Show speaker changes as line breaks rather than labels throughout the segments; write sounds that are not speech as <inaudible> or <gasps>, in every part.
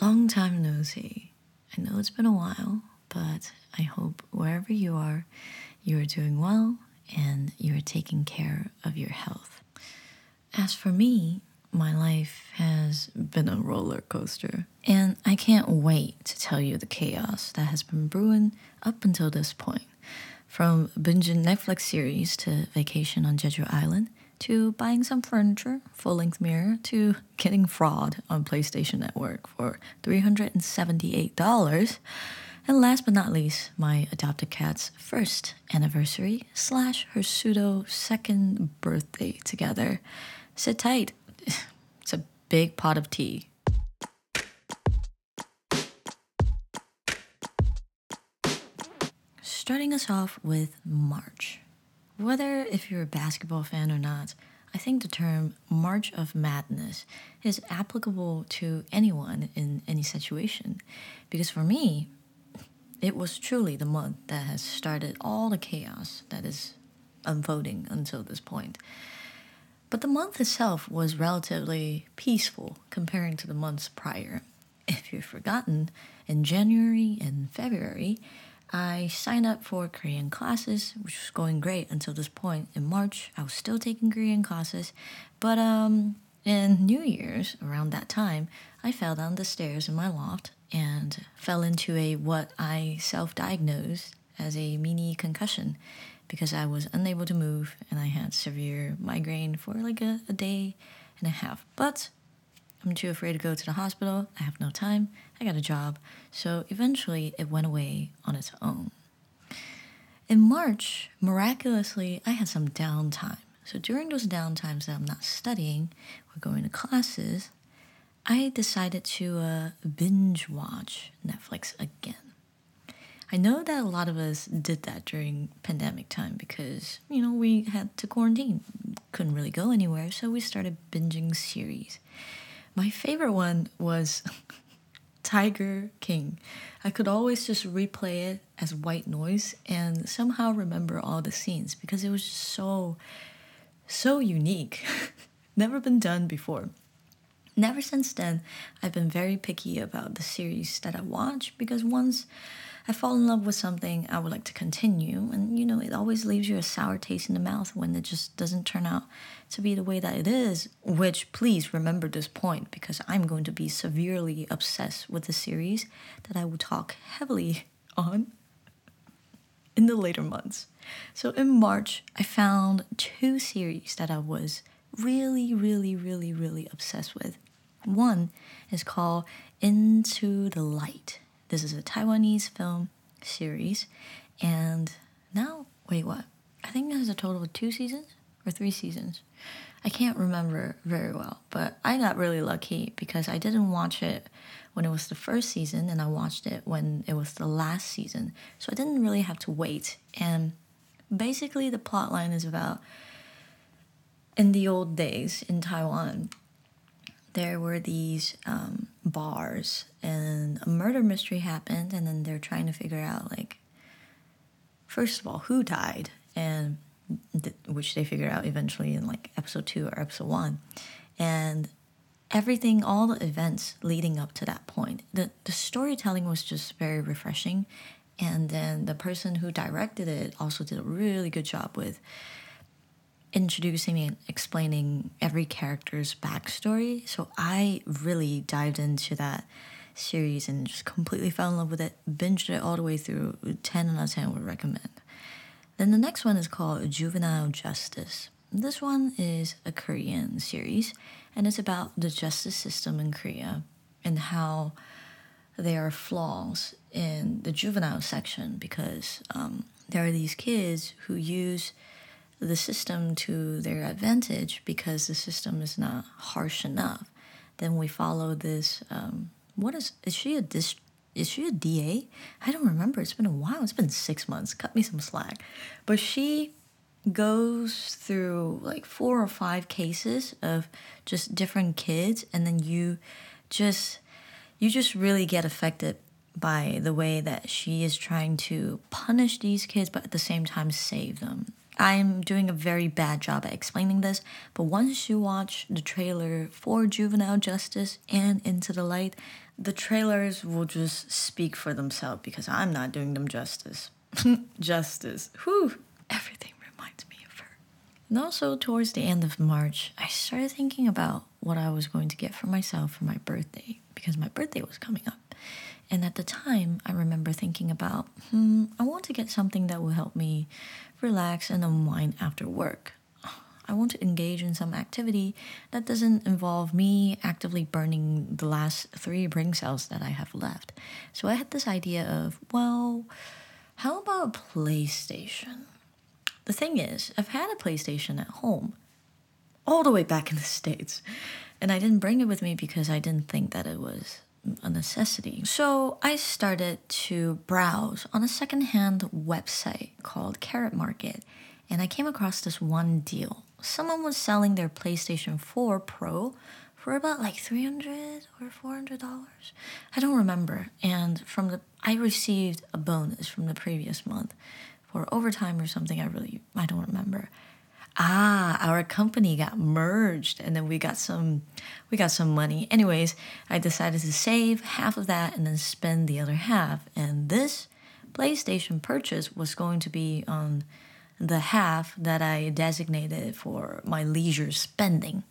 Long time no see. I know it's been a while, but I hope wherever you are, you are doing well and you are taking care of your health. As for me, my life has been a roller coaster, and I can't wait to tell you the chaos that has been brewing up until this point. From binging Netflix series to vacation on Jeju Island, to buying some furniture, full length mirror, to getting fraud on PlayStation Network for $378. And last but not least, my adopted cat's first anniversary slash her pseudo second birthday together. Sit tight. <laughs> It's a big pot of tea. Starting us off with March. Whether if you're a basketball fan or not, I think the term March of Madness is applicable to anyone in any situation. Because for me, it was truly the month that has started all the chaos that is unfolding until this point. But the month itself was relatively peaceful comparing to the months prior. If you've forgotten, in January and February, I signed up for Korean classes, which was going great until this point. In March, I was still taking Korean classes, but um, in New Year's, around that time, I fell down the stairs in my loft and fell into a what I self diagnosed as a mini concussion because I was unable to move and I had severe migraine for like a, a day and a half. But I'm too afraid to go to the hospital. I have no time. I got a job. So eventually it went away on its own. In March, miraculously, I had some downtime. So during those downtimes that I'm not studying or going to classes, I decided to uh, binge watch Netflix again. I know that a lot of us did that during pandemic time because, you know, we had to quarantine, couldn't really go anywhere, so we started binging series. My favorite one was <laughs> Tiger King. I could always just replay it as white noise and somehow remember all the scenes because it was just so, so unique. <laughs> Never been done before. Never since then, I've been very picky about the series that I watch because once I fall in love with something, I would like to continue. And you know, it always leaves you a sour taste in the mouth when it just doesn't turn out to be the way that it is. Which, please remember this point because I'm going to be severely obsessed with the series that I will talk heavily <laughs> on in the later months. So in March, I found two series that I was really, really, really, really obsessed with. One is called Into the Light. This is a Taiwanese film series, and now, wait, what? I think it has a total of two seasons or three seasons. I can't remember very well, but I got really lucky because I didn't watch it when it was the first season and I watched it when it was the last season. So I didn't really have to wait. And basically, the plot line is about in the old days in Taiwan, there were these um, bars and a murder mystery happened and then they're trying to figure out like first of all who died and th- which they figure out eventually in like episode 2 or episode 1 and everything all the events leading up to that point the the storytelling was just very refreshing. And then the person who directed it also did a really good job with introducing and explaining every character's backstory. So I really dived into that series and just completely fell in love with it, binged it all the way through. 10 out of 10 would recommend. Then the next one is called Juvenile Justice. This one is a Korean series and it's about the justice system in Korea and how there are flaws in the juvenile section because um, there are these kids who use the system to their advantage because the system is not harsh enough. Then we follow this. Um, what is is she a dis? Is she a DA? I don't remember. It's been a while. It's been six months. Cut me some slack. But she goes through like four or five cases of just different kids, and then you just you just really get affected by the way that she is trying to punish these kids, but at the same time save them. I'm doing a very bad job at explaining this, but once you watch the trailer for Juvenile Justice and Into the Light, the trailers will just speak for themselves because I'm not doing them justice. <laughs> justice. Whew. Everything reminds me of her. And also, towards the end of March, I started thinking about what I was going to get for myself for my birthday because my birthday was coming up. And at the time, I remember thinking about, hmm, I want to get something that will help me relax and unwind after work. <sighs> I want to engage in some activity that doesn't involve me actively burning the last three brain cells that I have left. So I had this idea of, well, how about a PlayStation? The thing is, I've had a PlayStation at home all the way back in the States, and I didn't bring it with me because I didn't think that it was a necessity. So I started to browse on a secondhand website called Carrot Market, and I came across this one deal. Someone was selling their PlayStation 4 Pro for about like 300 or 400 dollars. I don't remember. And from the I received a bonus from the previous month for overtime or something I really I don't remember ah our company got merged and then we got some we got some money. Anyways i decided to save half of that and then spend the other half. And this playstation purchase was going to be on the half that i designated for my leisure spending.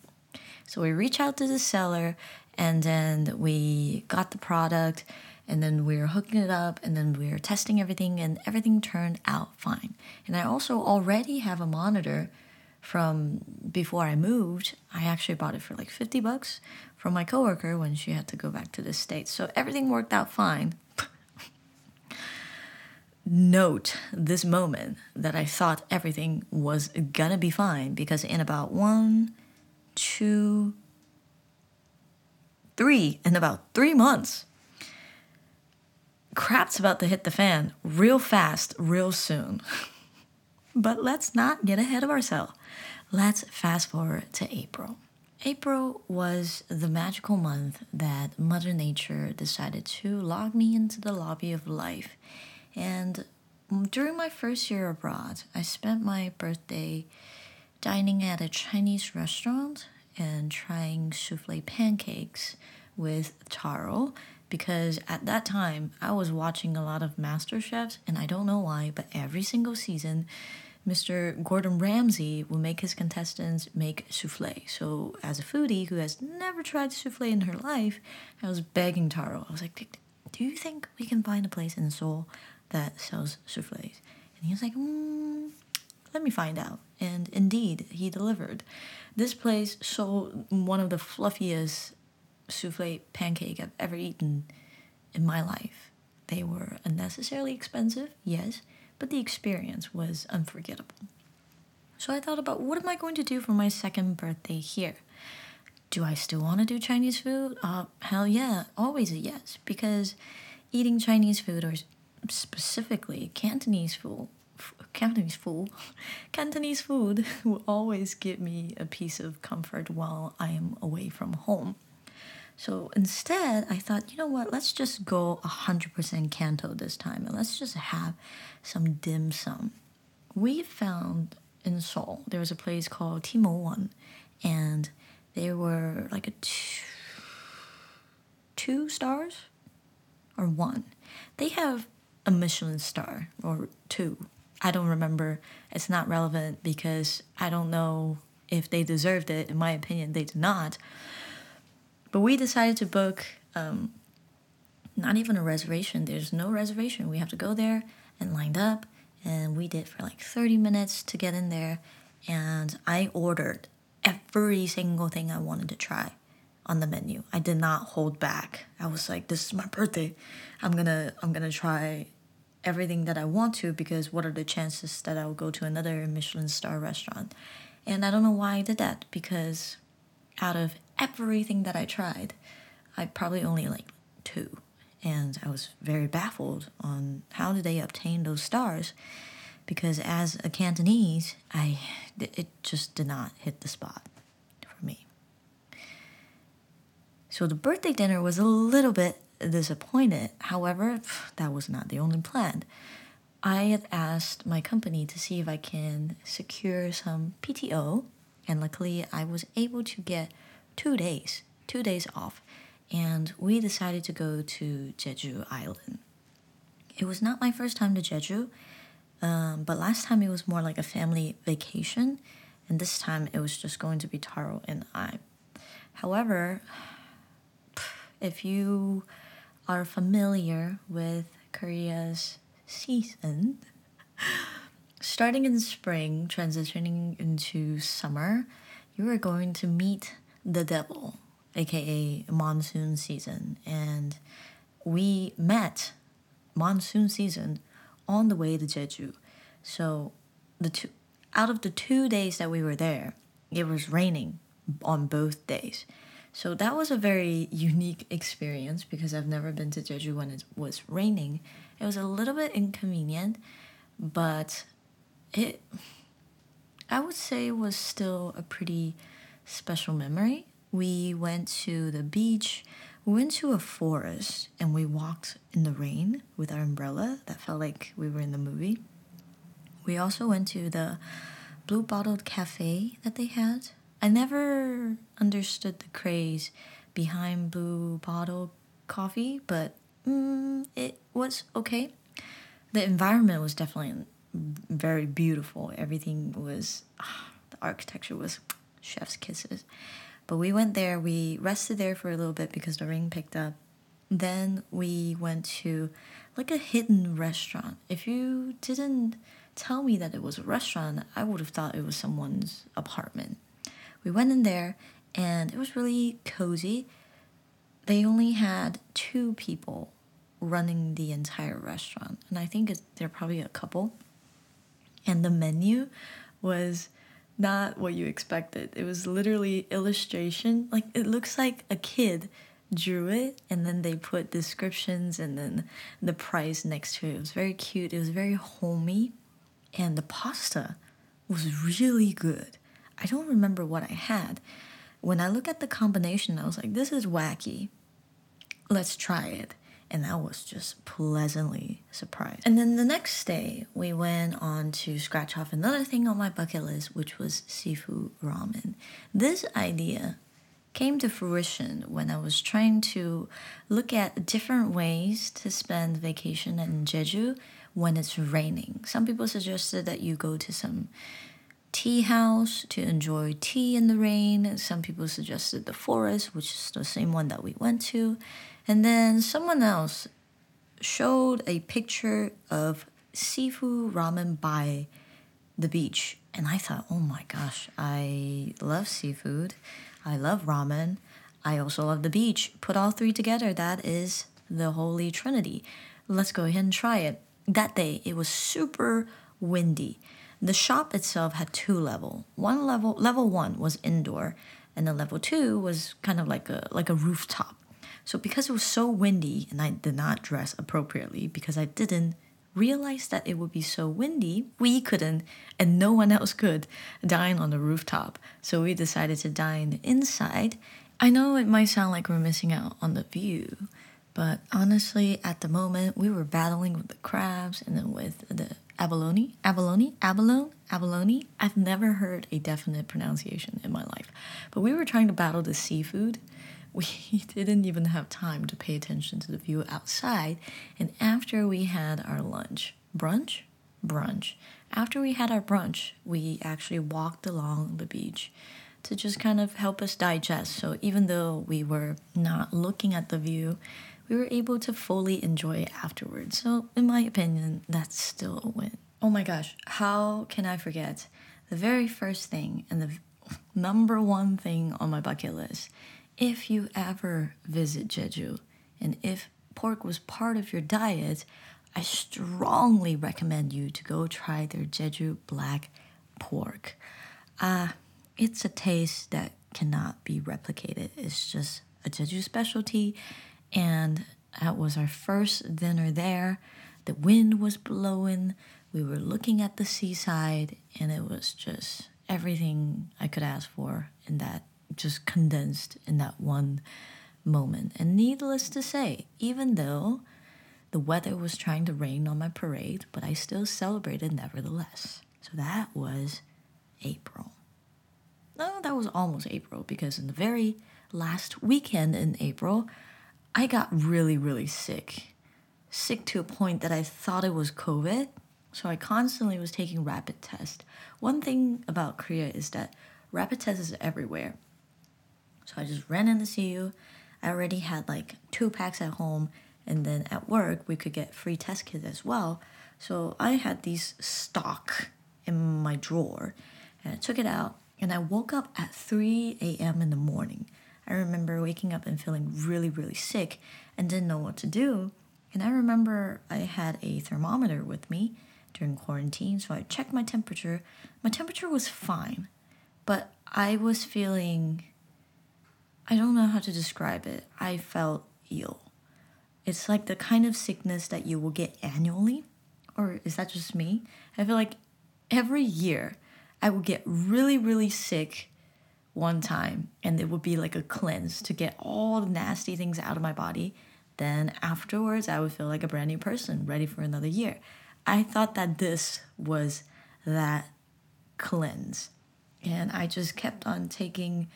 So we reach out to the seller and then we got the product and then we were hooking it up and then we were testing everything and everything turned out fine. And i also already have a monitor from before I moved. I actually bought it for like 50 bucks from my coworker when she had to go back to the States. So everything worked out fine. <laughs> Note this moment that I thought everything was gonna be fine because in about one, two, three, in about three months, crap's about to hit the fan real fast, real soon. <laughs> but let's not get ahead of ourselves. Let's fast forward to April. April was the magical month that Mother Nature decided to log me into the lobby of life. And during my first year abroad, I spent my birthday dining at a Chinese restaurant and trying souffle pancakes with taro because at that time I was watching a lot of Master Chefs and I don't know why, but every single season Mr. Gordon Ramsay will make his contestants make souffle. So, as a foodie who has never tried souffle in her life, I was begging Taro. I was like, "Do you think we can find a place in Seoul that sells souffles?" And he was like, mm, "Let me find out." And indeed, he delivered. This place sold one of the fluffiest souffle pancake I've ever eaten in my life. They were unnecessarily expensive, yes, but the experience was unforgettable. So I thought about what am I going to do for my second birthday here? Do I still want to do Chinese food? Uh, hell yeah, always a yes, because eating Chinese food or specifically Cantonese food, <laughs> Cantonese food, Cantonese <laughs> food will always give me a piece of comfort while I am away from home. So instead, I thought, you know what, let's just go 100% Canto this time and let's just have some dim sum. We found in Seoul, there was a place called Tim Ho Wan, and they were like a two, two stars or one. They have a Michelin star or two. I don't remember. It's not relevant because I don't know if they deserved it. In my opinion, they did not. But we decided to book um, not even a reservation. There's no reservation. We have to go there and lined up. And we did for like 30 minutes to get in there. And I ordered every single thing I wanted to try on the menu. I did not hold back. I was like, this is my birthday. I'm gonna I'm gonna try everything that I want to because what are the chances that I'll go to another Michelin star restaurant? And I don't know why I did that because out of everything that I tried, I probably only like two. And I was very baffled on how did they obtain those stars because as a Cantonese, I it just did not hit the spot for me. So the birthday dinner was a little bit disappointed. However, that was not the only plan. I had asked my company to see if I can secure some PTO, and luckily I was able to get two days, two days off, and we decided to go to Jeju Island. It was not my first time to Jeju, um, but last time it was more like a family vacation, and this time it was just going to be Taro and I. However, <sighs> if you are familiar with Korea's season, starting in spring, transitioning into summer, you are going to meet the devil, aka monsoon season. And we met monsoon season on the way to Jeju. So the two out of the two days that we were there, it was raining on both days. So that was a very unique experience because I've never been to Jeju when it was raining. It was a little bit inconvenient, but it I would say was still a pretty special memory. We went to the beach, we went to a forest, and we walked in the rain with our umbrella. That felt like we were in the movie. We also went to the blue bottled cafe that they had. I never understood the craze behind blue bottle coffee, but mm, it was okay. The environment was definitely very beautiful. Everything was, ah, the architecture was chef's kisses. But we went there, we rested there for a little bit because the rain picked up. Then we went to like a hidden restaurant. If you didn't tell me that it was a restaurant, I would have thought it was someone's apartment. We went in there and it was really cozy. They only had two people running the entire restaurant, and I think they're probably a couple. And the menu was not what you expected. It was literally illustration. Like it looks like a kid drew it and then they put descriptions and then the price next to it. It was very cute. It was very homey and the pasta was really good. I don't remember what I had. When I look at the combination, I was like, this is wacky. Let's try it. And I was just pleasantly surprised. And then the next day, we went on to scratch off another thing on my bucket list, which was seafood ramen. This idea came to fruition when I was trying to look at different ways to spend vacation in Jeju when it's raining. Some people suggested that you go to some tea house to enjoy tea in the rain. Some people suggested the forest, which is the same one that we went to. And then someone else showed a picture of seafood ramen by the beach. And I thought, oh my gosh, I love seafood. I love ramen. I also love the beach. Put all three together, that is the holy trinity. Let's go ahead and try it. That day, it was super windy. The shop itself had two level. One level, level one was indoor, and then level two was kind of like a like a rooftop. So because it was so windy, and I did not dress appropriately because I didn't realize that it would be so windy, we couldn't, and no one else could, dine on the rooftop. So we decided to dine inside. I know it might sound like we're missing out on the view, but honestly, at the moment, we were battling with the crabs and then with the abalone, abalone, abalone, abalone. I've never heard a definite pronunciation in my life, but we were trying to battle the seafood. We <laughs> didn't even have time to pay attention to the view outside, and after we had our lunch, brunch, brunch. After we had our brunch, we actually walked along the beach to just kind of help us digest. So even though we were not looking at the view, we were able to fully enjoy it afterwards. So, in my opinion, that's still a win. Oh my gosh, how can I forget the very first thing and the <laughs> number one thing on my bucket list? If you ever visit Jeju and if pork was part of your diet, I strongly recommend you to go try their Jeju black pork. Uh, it's a taste that cannot be replicated. It's just a Jeju specialty and that was our first dinner there. The wind was blowing. We were looking at the seaside, and it was just everything I could ask for in that, just condensed in that one moment. And needless to say, even though The weather was trying to rain on my parade, but I still celebrated nevertheless. So that was April. No, that was almost April because in the very last weekend in April, I got really, really sick. Sick to a point that I thought it was COVID. So I constantly was taking rapid tests. One thing about Korea is that rapid tests is everywhere. So I just ran in see you. I already had like two packs at home, and then at work we could get free test kits as well. So I had these stock in my drawer, and I took it out, and I woke up at 3 a.m. in the morning. I remember waking up and feeling really, really sick and didn't know what to do. And I remember I had a thermometer with me during quarantine, so I checked my temperature. My temperature was fine, but I was feeling I don't know how to describe it. I felt ill. It's like the kind of sickness that you will get annually. Or is that just me? I feel like every year I would get really, really sick one time and it would be like a cleanse to get all the nasty things out of my body. Then afterwards, I would feel like a brand new person, ready for another year. I thought that this was that cleanse. And I just kept on taking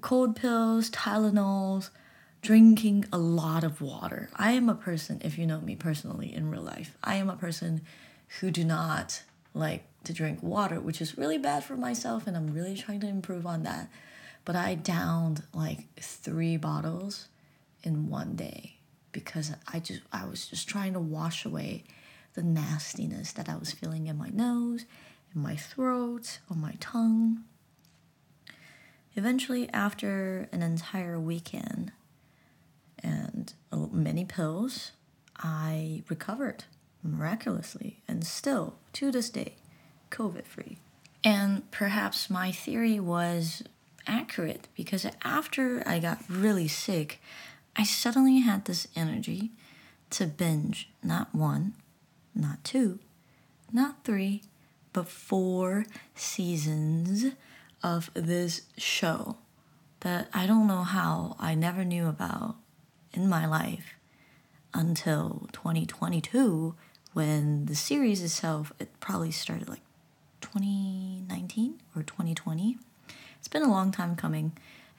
cold pills, Tylenols, drinking a lot of water. I am a person, if you know me personally in real life, I am a person who do not like to drink water, which is really bad for myself, and I'm really trying to improve on that. But I downed like three bottles in one day because I just I was just trying to wash away the nastiness that I was feeling in my nose, in my throat, on my tongue. Eventually, after an entire weekend and many pills, I recovered miraculously and still, to this day, COVID free. And perhaps my theory was accurate because after I got really sick, I suddenly had this energy to binge not one, not two, not three, but four seasons of this show that I don't know how I never knew about in my life until 2022 when the series itself it probably started like 2019 or 2020 it's been a long time coming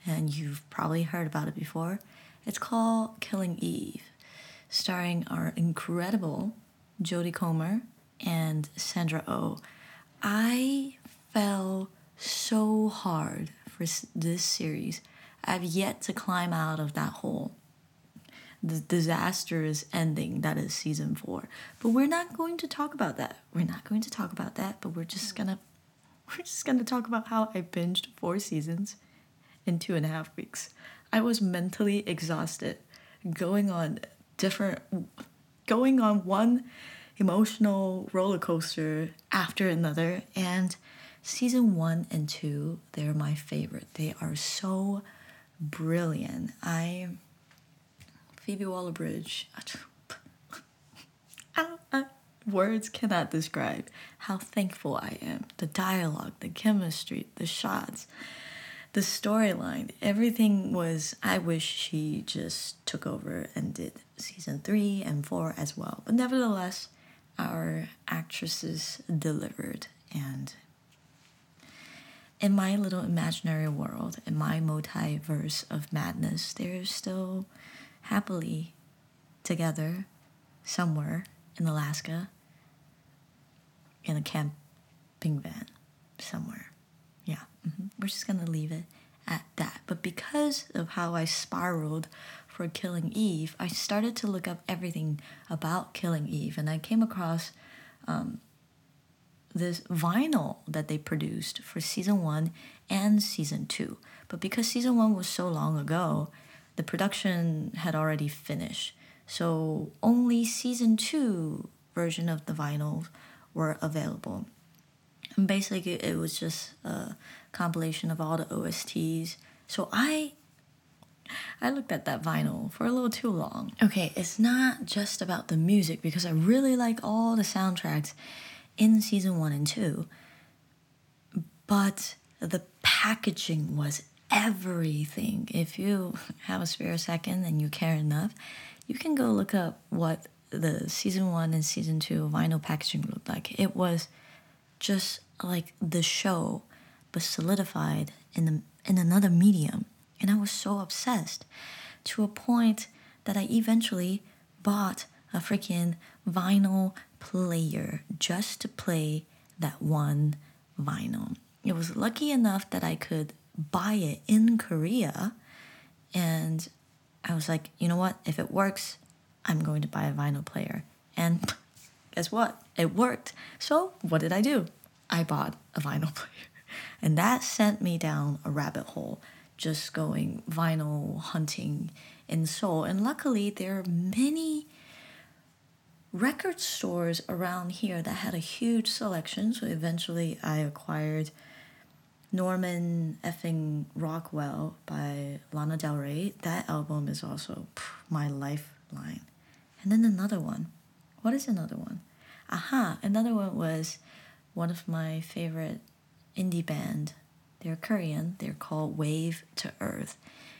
and you've probably heard about it before it's called killing eve starring our incredible jodie comer and sandra o oh. i fell so hard for this series. I've yet to climb out of that hole. The disastrous ending that is season four. But we're not going to talk about that. We're not going to talk about that, but we're just gonna <laughs> we're just gonna talk about how I binged four seasons in two and a half weeks. I was mentally exhausted, going on different going on one emotional roller coaster after another and season one and two, they're my favorite. They are so brilliant. I Phoebe Waller Bridge. <laughs> words cannot describe how thankful I am. The dialogue, the chemistry, the shots, the storyline, everything was. I wish she just took over and did season three and four as well. But nevertheless, our actresses delivered and in my little imaginary world, in my multiverse of madness, they're still happily together somewhere in Alaska in a camping van somewhere. Yeah, mm-hmm. we're just gonna leave it at that. But because of how I spiraled for Killing Eve, I started to look up everything about Killing Eve, and I came across um, this vinyl that they produced for season one and season two. But because season one was so long ago, the production had already finished. So only season two version of the vinyl were available. And basically, it was just a compilation of all the OSTs. So I I looked at that vinyl for a little too long. Okay, it's not just about the music because I really like all the soundtracks in season one and two, but the packaging was everything. If you have a spare second and you care enough, you can go look up what the season one and season two vinyl packaging looked like. It was just like the show, but solidified in the in another medium. And I was so obsessed to a point that I eventually bought a freaking vinyl player just to play that one vinyl. It was lucky enough that I could buy it in Korea. And I was like, you know what? If it works, I'm going to buy a vinyl player. And <laughs> guess what? It worked. So what did I do? I bought a vinyl <laughs> player. And that sent me down a rabbit hole, just going vinyl hunting in Seoul. And luckily, there are many record stores around here that had a huge selection. So eventually, I acquired Norman effing Rockwell by Lana Del Rey. That album is also my lifeline. And then another one. What is another one? Aha, another one was one of my favorite indie band. They're Korean. They're called Wave to Earth.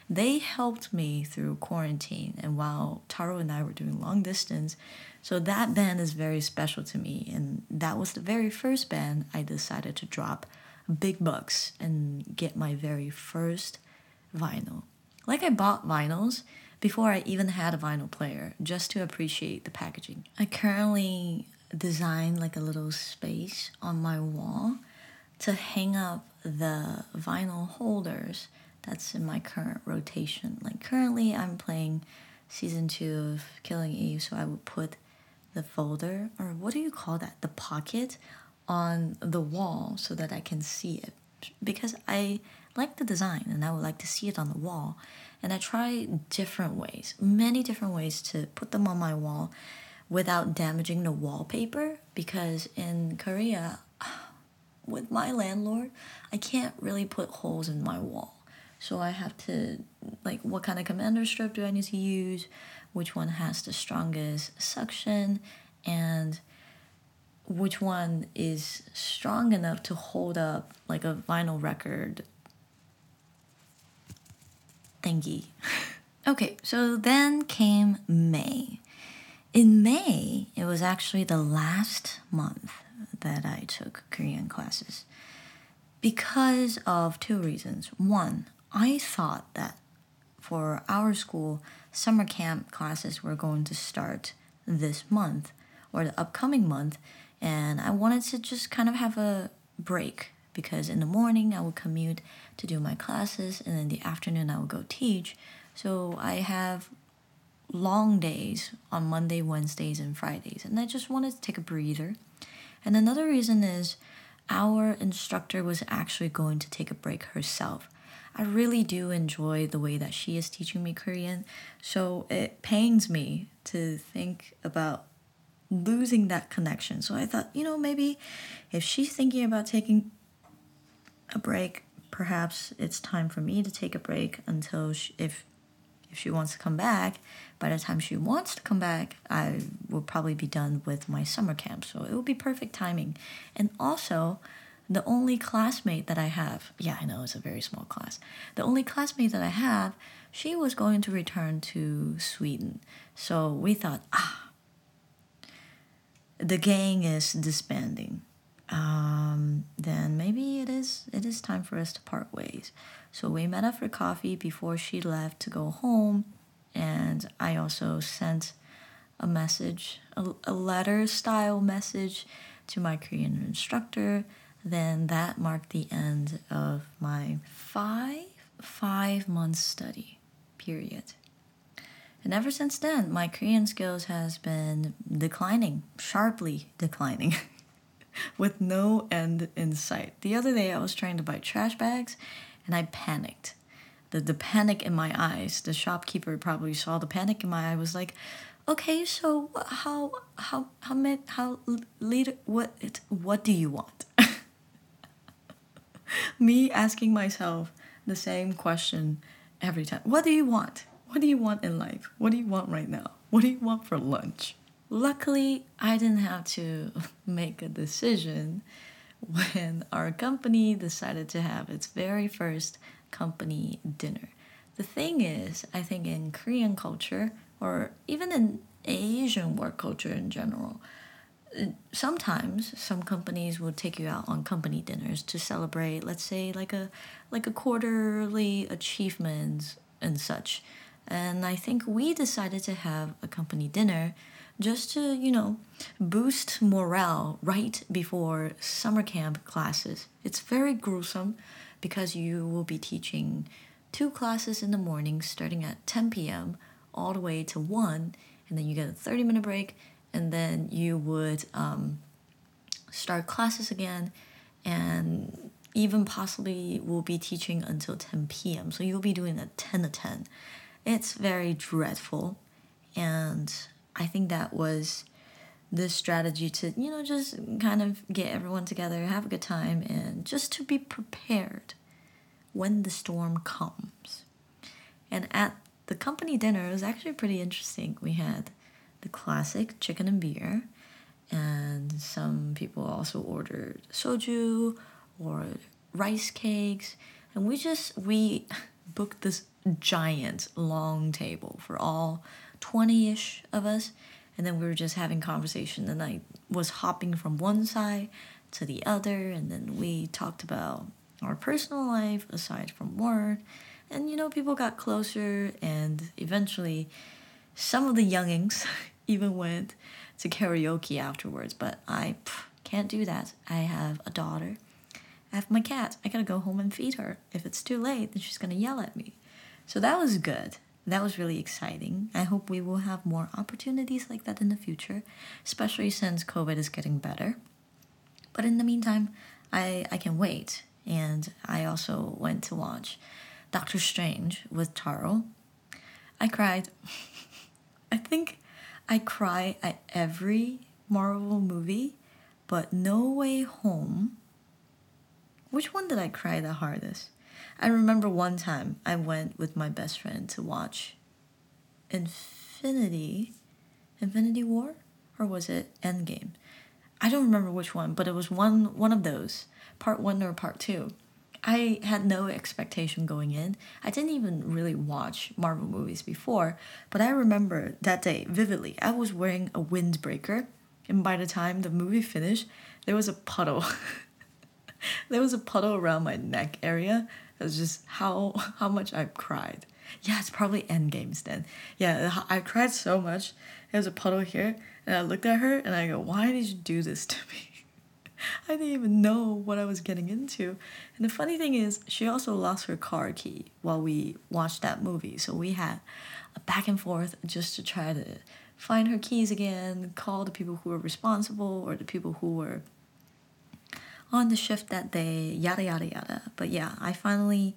They helped me through quarantine and while Taro and I were doing long distance. So that band is very special to me and that was the very first band I decided to drop big bucks and get my very first vinyl. Like I bought vinyls before I even had a vinyl player just to appreciate the packaging. I currently design like a little space on my wall to hang up the vinyl holders that's in my current rotation. Like currently I'm playing season 2 of Killing Eve, so I would put the folder or what do you call that? The pocket on the wall so that I can see it because I like the design and I would like to see it on the wall. And I try different ways, many different ways to put them on my wall without damaging the wallpaper because in Korea, <sighs> with my landlord, I can't really put holes in my wall. So I have to, like, what kind of commander strip do I need to use? Which one has the strongest suction? And which one is strong enough to hold up like a vinyl record thingy. <laughs> okay, so then came May. In May, it was actually the last month that I took Korean classes because of two reasons. One, I thought that for our school, summer camp classes were going to start this month or the upcoming month, and I wanted to just kind of have a break because in the morning I would commute to do my classes and in the afternoon I would go teach. So I have long days on Monday, Wednesdays, and Fridays, and I just wanted to take a breather. And another reason is our instructor was actually going to take a break herself. I really do enjoy the way that she is teaching me Korean, so it pains me to think about losing that connection. So I thought, you know, maybe if she's thinking about taking a break, perhaps it's time for me to take a break until she, if if she wants to come back. By the time she wants to come back, I will probably be done with my summer camp. So it will be perfect timing. And also, the only classmate that I have, yeah, I know it's a very small class. The only classmate that I have, she was going to return to Sweden. So we thought, ah, the gang is disbanding, um, then maybe it is it is time for us to part ways. So we met up for coffee before she left to go home, and I also sent a message, a, a letter style message to my Korean instructor. Then that marked the end of my five five month study period. And ever since then, my Korean skills has been declining, sharply declining, <laughs> with no end in sight. The other day, I was trying to buy trash bags, and I panicked. The the panic in my eyes. The shopkeeper probably saw the panic in my eye. Was like, okay, so how how how many how leader what what do you want? <laughs> <laughs> Me asking myself the same question every time. What do you want? What do you want in life? What do you want right now? What do you want for lunch? Luckily, I didn't have to <laughs> make a decision when our company decided to have its very first company dinner. The thing is, I think in Korean culture, or even in, Asian work culture in general. Sometimes some companies will take you out on company dinners to celebrate, let's say like a like a quarterly achievements and such. And I think we decided to have a company dinner just to, you know, boost morale right before summer camp classes. It's very gruesome because you will be teaching two classes in the morning starting at 10 p.m. all the way to 1, and then you get a 30 minute break, and then you would um, start classes again, and even possibly will be teaching until 10 p.m. So you'll be doing a 10 to 10. It's very dreadful, and I think that was the strategy to you know just kind of get everyone together have a good time and just to be prepared when the storm comes and at the company dinner it was actually pretty interesting we had the classic chicken and beer and some people also ordered soju or rice cakes and we just we <laughs> booked this giant long table for all 20ish of us and then we were just having conversation and i was hopping from one side to the other and then we talked about our personal life aside from work and you know people got closer and eventually some of the youngings <laughs> even went to karaoke afterwards but i pff, can't do that i have a daughter i have my cat i gotta go home and feed her if it's too late then she's gonna yell at me so that was good that was really exciting. I hope we will have more opportunities like that in the future, especially since COVID is getting better. But in the meantime, I, I can wait. And I also went to watch Doctor Strange with Taro. I cried. <laughs> I think I cry at every Marvel movie, but No Way Home. Which one did I cry the hardest? I remember one time I went with my best friend to watch Infinity Infinity War or was it Endgame? I don't remember which one, but it was one one of those, part 1 or part 2. I had no expectation going in. I didn't even really watch Marvel movies before, but I remember that day vividly. I was wearing a windbreaker, and by the time the movie finished, there was a puddle. <laughs> there was a puddle around my neck area it's just how <laughs> how much I cried. Yeah, it's probably Endgames then. Yeah, I cried so much. There's a puddle here, and I looked at her and I go, "Why did you do this to me?" <laughs> I didn't even know what I was getting into. And the funny thing is, she also lost her car key while we watched that movie. So we had a back and forth just to try to find her keys again, call the people who were responsible or the people who were on the shift that day, yada yada yada. But yeah, I finally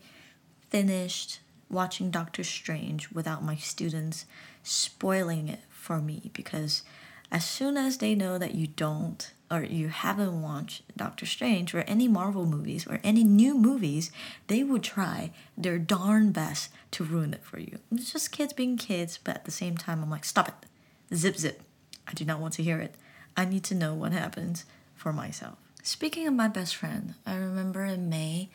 finished watching Doctor Strange without my students spoiling it for me because as soon as they know that you don't or you haven't watched Doctor Strange or any Marvel movies or any new movies, they would try their darn best to ruin it for you. It's just kids being kids, but at the same time, I'm like, stop it. Zip, zip. I do not want to hear it. I need to know what happens for myself. Speaking of my best friend, I remember in May,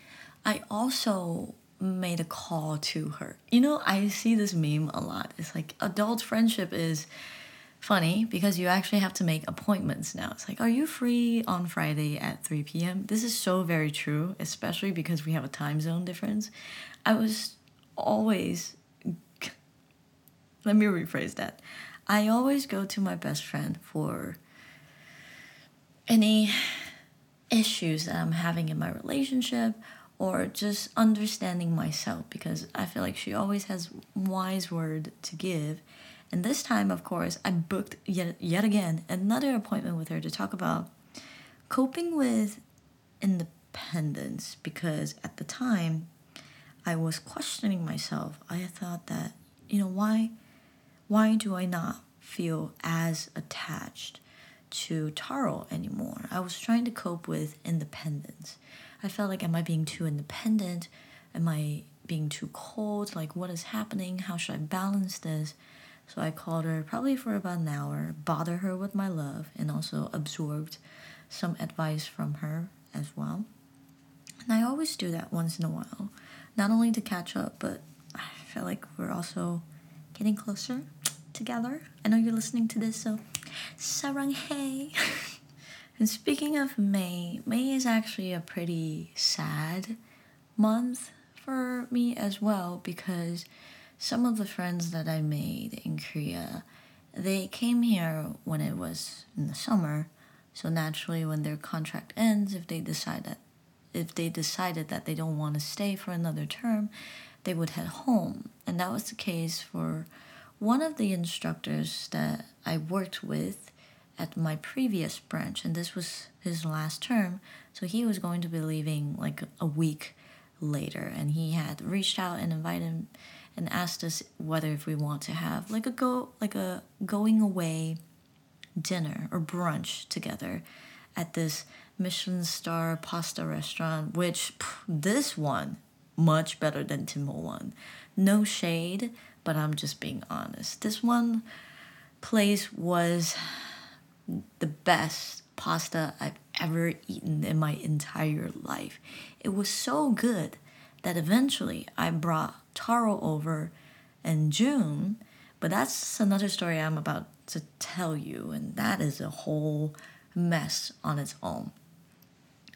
I also made a call to her. You know, I see this meme a lot. It's like adult friendship is funny because you actually have to make appointments now. It's like, are you free on Friday at 3 p.m.? This is so very true, especially because we have a time zone difference. I was always, let me rephrase that. I always go to my best friend for any issues that I'm having in my relationship or just understanding myself because I feel like she always has wise word to give. And this time, of course, I booked yet yet again another appointment with her to talk about coping with independence because at the time I was questioning myself. I thought that, you know, why why do I not feel as attached to Taro anymore. I was trying to cope with independence. I felt like, am I being too independent? Am I being too cold? Like, what is happening? How should I balance this? So I called her probably for about an hour, bother her with my love, and also absorbed some advice from her as well. And I always do that once in a while, not only to catch up, but I feel like we're also getting closer. together. I know you're listening to this, so sarang hey. <laughs> and speaking of May, May is actually a pretty sad month for me as well because some of the friends that I made in Korea, they came here when it was in the summer. So naturally, when their contract ends, if they decide that if they decided that they don't want to stay for another term, they would head home. And that was the case for one of the instructors that I worked with at my previous branch, and this was his last term. So he was going to be leaving like a week later, and he had reached out and invited and asked us whether if we want to have like a go like a going away dinner or brunch together at this Michelin star pasta restaurant, which pff, this one much better than Tim Ho Wan. No shade, but I'm just being honest. This one place was the best pasta I've ever eaten in my entire life. It was so good that eventually I brought Taro over in June, but that's another story I'm about to tell you, and that is a whole mess on its own.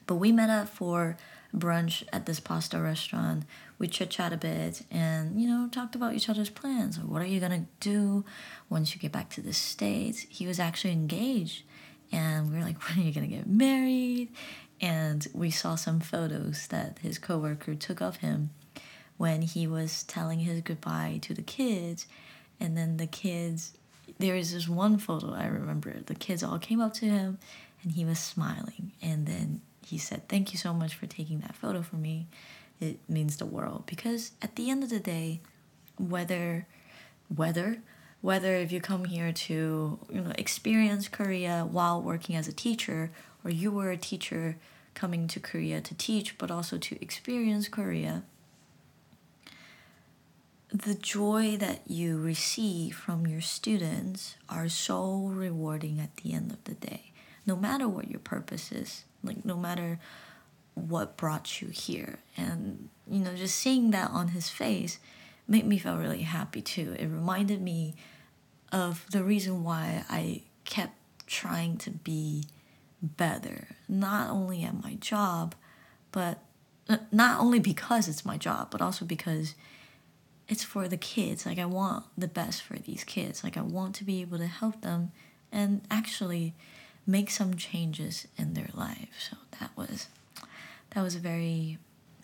But we met up for brunch at this pasta restaurant. We chit chat a bit and, you know, talked about each other's plans. What are you gonna do once you get back to the States? He was actually engaged, and we were like, <laughs> when are you gonna get married? And we saw some photos that his coworker took of him when he was telling his goodbye to the kids. And then the kids, there is this one photo I remember. The kids all came up to him and he was smiling. And then he said, Thank you so much for taking that photo for me. It means the world. Because at the end of the day, whether, whether, whether if you come here to you know experience Korea while working as a teacher or you were a teacher coming to Korea to teach but also to experience Korea the joy that you receive from your students are so rewarding at the end of the day. No matter what your purpose is like no matter what brought you here. And you know just seeing that on his face made me feel really happy too. It reminded me of the reason why i kept trying to be better. Not only at my job but not only because it's my job but also because it's for the kids like i want the best for these kids like i want to be able to help them and actually make some changes in their life. So that was that was a very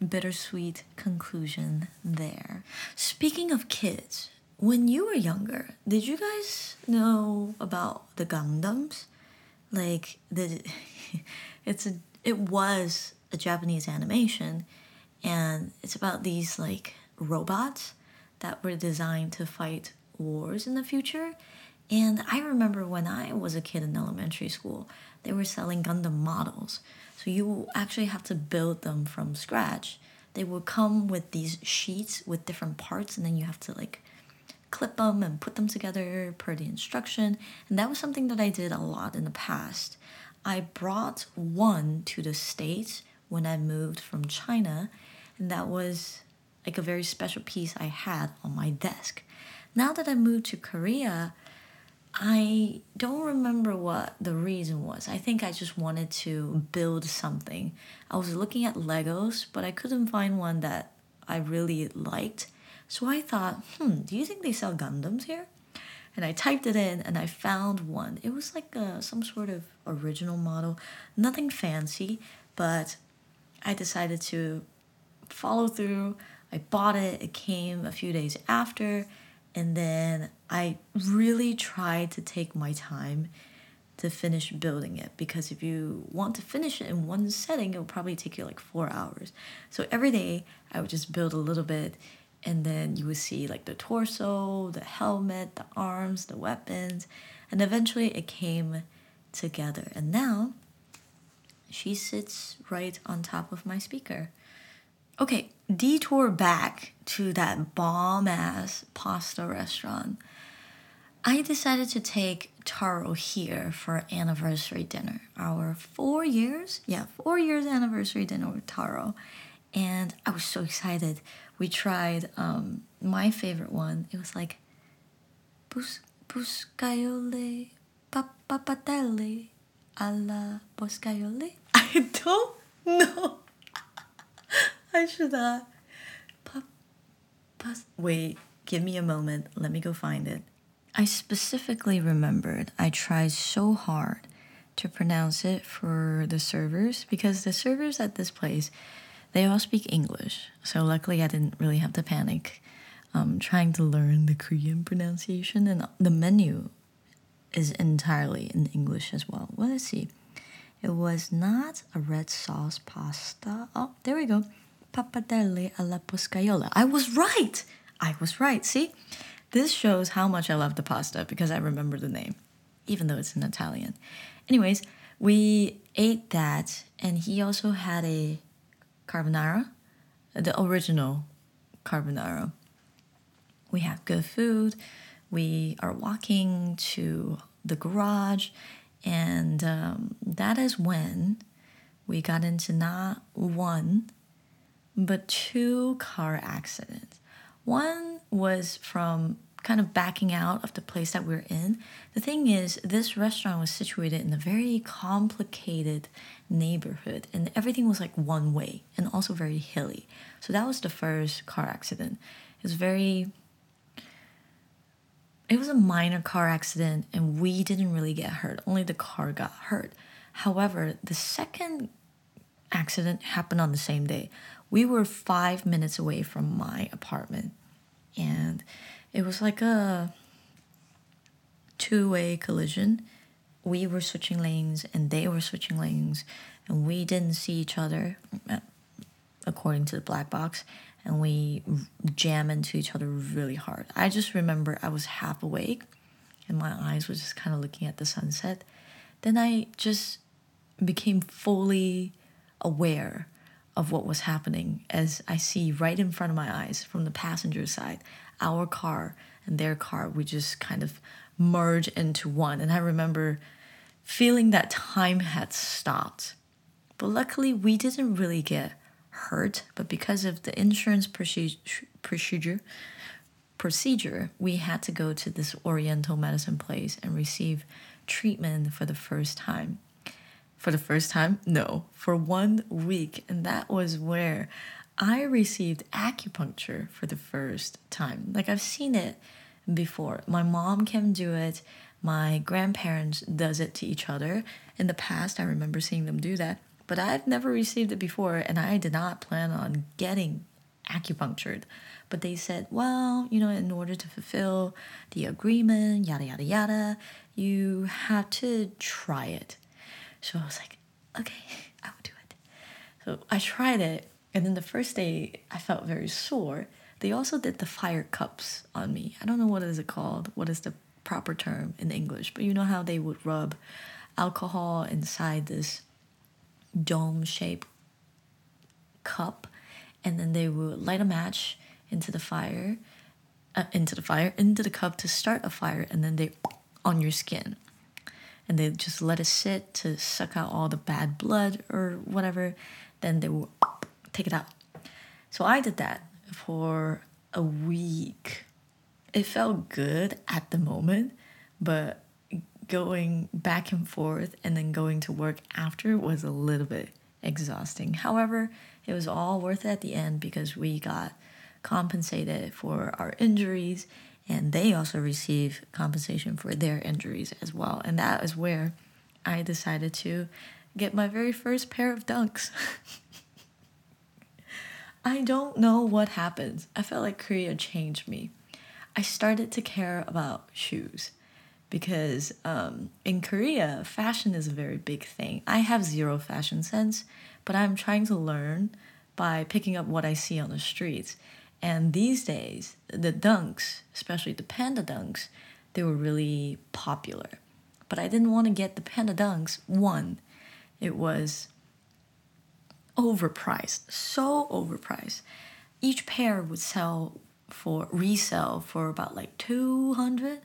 bittersweet conclusion there. Speaking of kids, when you were younger, did you guys know about the Gundams? Like the <laughs> it's a it was a Japanese animation and it's about these like robots that were designed to fight wars in the future and I remember when I was a kid in elementary school, they were selling Gundam models. So you actually have to build them from scratch. They would come with these sheets with different parts, and then you have to like clip them and put them together per the instruction. And that was something that I did a lot in the past. I brought one to the States when I moved from China, and that was like a very special piece I had on my desk. Now that I moved to Korea, I don't remember what the reason was. I think I just wanted to build something. I was looking at Legos, but I couldn't find one that I really liked. So I thought, hmm, do you think they sell Gundams here? And I typed it in and I found one. It was like a, some sort of original model, nothing fancy, but I decided to follow through. I bought it, it came a few days after and then I really tried to take my time to finish building it because if you want to finish it in one setting, it will probably take you like four hours. So every day I would just build a little bit and then you would see like the torso, the helmet, the arms, the weapons, and eventually it came together. And now she sits right on top of my speaker. Okay, detour back to that bomb ass pasta restaurant. I decided to take Taro here for anniversary dinner. Our four years, yeah, four years anniversary dinner with Taro. And I was so excited. We tried um, my favorite one. It was like bus Buscaiole, papapatelle, alla Buscaiole. <laughs> I don't know. I should not. Wait, give me a moment. Let me go find it. I specifically remembered I tried so hard to pronounce it for the servers because the servers at this place they all speak English. So luckily I didn't really have to panic um, trying to learn the Korean pronunciation and the menu is entirely in English as well. Well, let's see. It was not a red sauce pasta. Oh, there we go. Pappardelle alla Buscaiola. I was right. I was right. See? This shows how much I love the pasta because I remember the name, even though it's in Italian. Anyways, we ate that, and he also had a carbonara, the original carbonara. We have good food. We are walking to the garage, and um, that is when we got into not one, but two car accidents. One was from kind of backing out of the place that we are in. The thing is, this restaurant was situated in a very complicated neighborhood, and everything was like one way and also very hilly. So that was the first car accident. It was very it was a minor car accident and we didn't really get hurt. Only the car got hurt. However, the second accident happened on the same day. We were five minutes away from my apartment and it was like a two way collision. We were switching lanes and they were switching lanes, and we didn't see each other uh, according to the black box, and we jam into each other really hard. I just remember I was half awake and my eyes were just kind of looking at the sunset. Then I just became fully aware of what was happening as I see right in front of my eyes from the passenger side our car and their car we just kind of merge into one. And i remember feeling that time had stopped. But luckily we didn't really get hurt. But because of the insurance procedure procedure we had to go to this oriental medicine place and receive treatment for the first time for the first time no for one week and that was where I received acupuncture for the first time. Like I've seen it before. My mom can do it. My grandparents does it to each other. In the past, I remember seeing them do that, but I've never received it before and I did not plan on getting acupunctured. But they said, well, you know, in order to fulfill the agreement, yada, yada, yada, you have to try it. So I was like, okay, <laughs> I will do it. So I tried it and then the first day, I felt very sore. They also did the fire cups on me. I don't know what is it called. What is the proper term in English? But you know how they would rub alcohol inside this dome-shaped cup, and then they would light a match into the fire, uh, into the fire, into the cup to start a fire, and then they on your skin and they just let it sit to suck out all the bad blood or whatever. Then they will take it out. So I did that for a week. It felt good at the moment, but going back and forth and then going to work after was a little bit exhausting. However, it was all worth it at the end because we got compensated for our injuries and they also receive compensation for their injuries as well. And that is where I decided to get my very first pair of dunks. <laughs> I don't know what happened. I felt like Korea changed me. I started to care about shoes because um, in Korea, fashion is a very big thing. I have zero fashion sense, but I'm trying to learn by picking up what I see on the streets. And these days, the dunks, especially the panda dunks, they were really popular. But I didn't want to get the panda dunks. One, it was overpriced, so overpriced. Each pair would sell for resell for about like 200